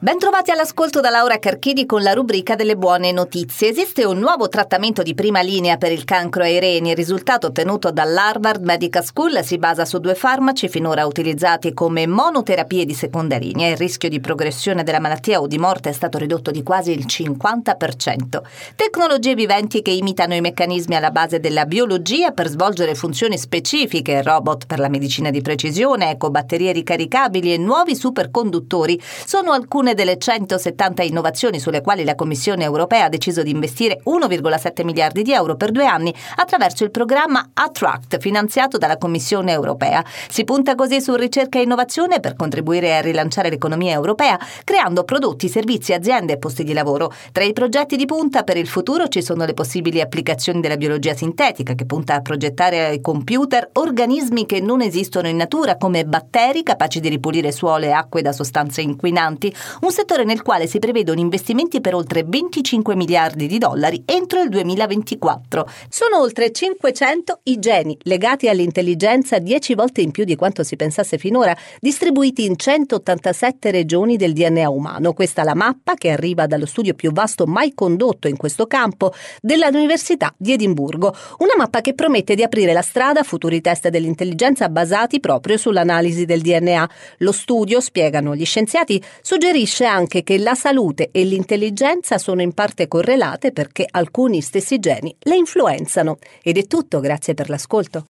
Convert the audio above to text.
Bentrovati all'ascolto da Laura Carchidi con la rubrica delle buone notizie. Esiste un nuovo trattamento di prima linea per il cancro ai reni. Il risultato ottenuto dall'Harvard Medical School si basa su due farmaci finora utilizzati come monoterapie di seconda linea. Il rischio di progressione della malattia o di morte è stato ridotto di quasi il 50%. Tecnologie viventi che imitano i meccanismi alla base della biologia per svolgere funzioni specifiche, robot per la medicina di precisione, ecobatterie ricaricabili e nuovi superconduttori sono alcune alcune delle 170 innovazioni sulle quali la Commissione europea ha deciso di investire 1,7 miliardi di euro per due anni attraverso il programma Attract finanziato dalla Commissione europea. Si punta così su ricerca e innovazione per contribuire a rilanciare l'economia europea, creando prodotti, servizi, aziende e posti di lavoro. Tra i progetti di punta per il futuro ci sono le possibili applicazioni della biologia sintetica, che punta a progettare ai computer organismi che non esistono in natura, come batteri capaci di ripulire suolo e acque da sostanze inquinanti, un settore nel quale si prevedono investimenti per oltre 25 miliardi di dollari entro il 2024. Sono oltre 500 i geni legati all'intelligenza 10 volte in più di quanto si pensasse finora, distribuiti in 187 regioni del DNA umano. Questa è la mappa che arriva dallo studio più vasto mai condotto in questo campo dell'Università di Edimburgo, una mappa che promette di aprire la strada a futuri test dell'intelligenza basati proprio sull'analisi del DNA. Lo studio, spiegano gli scienziati, suggerisce Suggerisce anche che la salute e l'intelligenza sono in parte correlate perché alcuni stessi geni le influenzano. Ed è tutto, grazie per l'ascolto.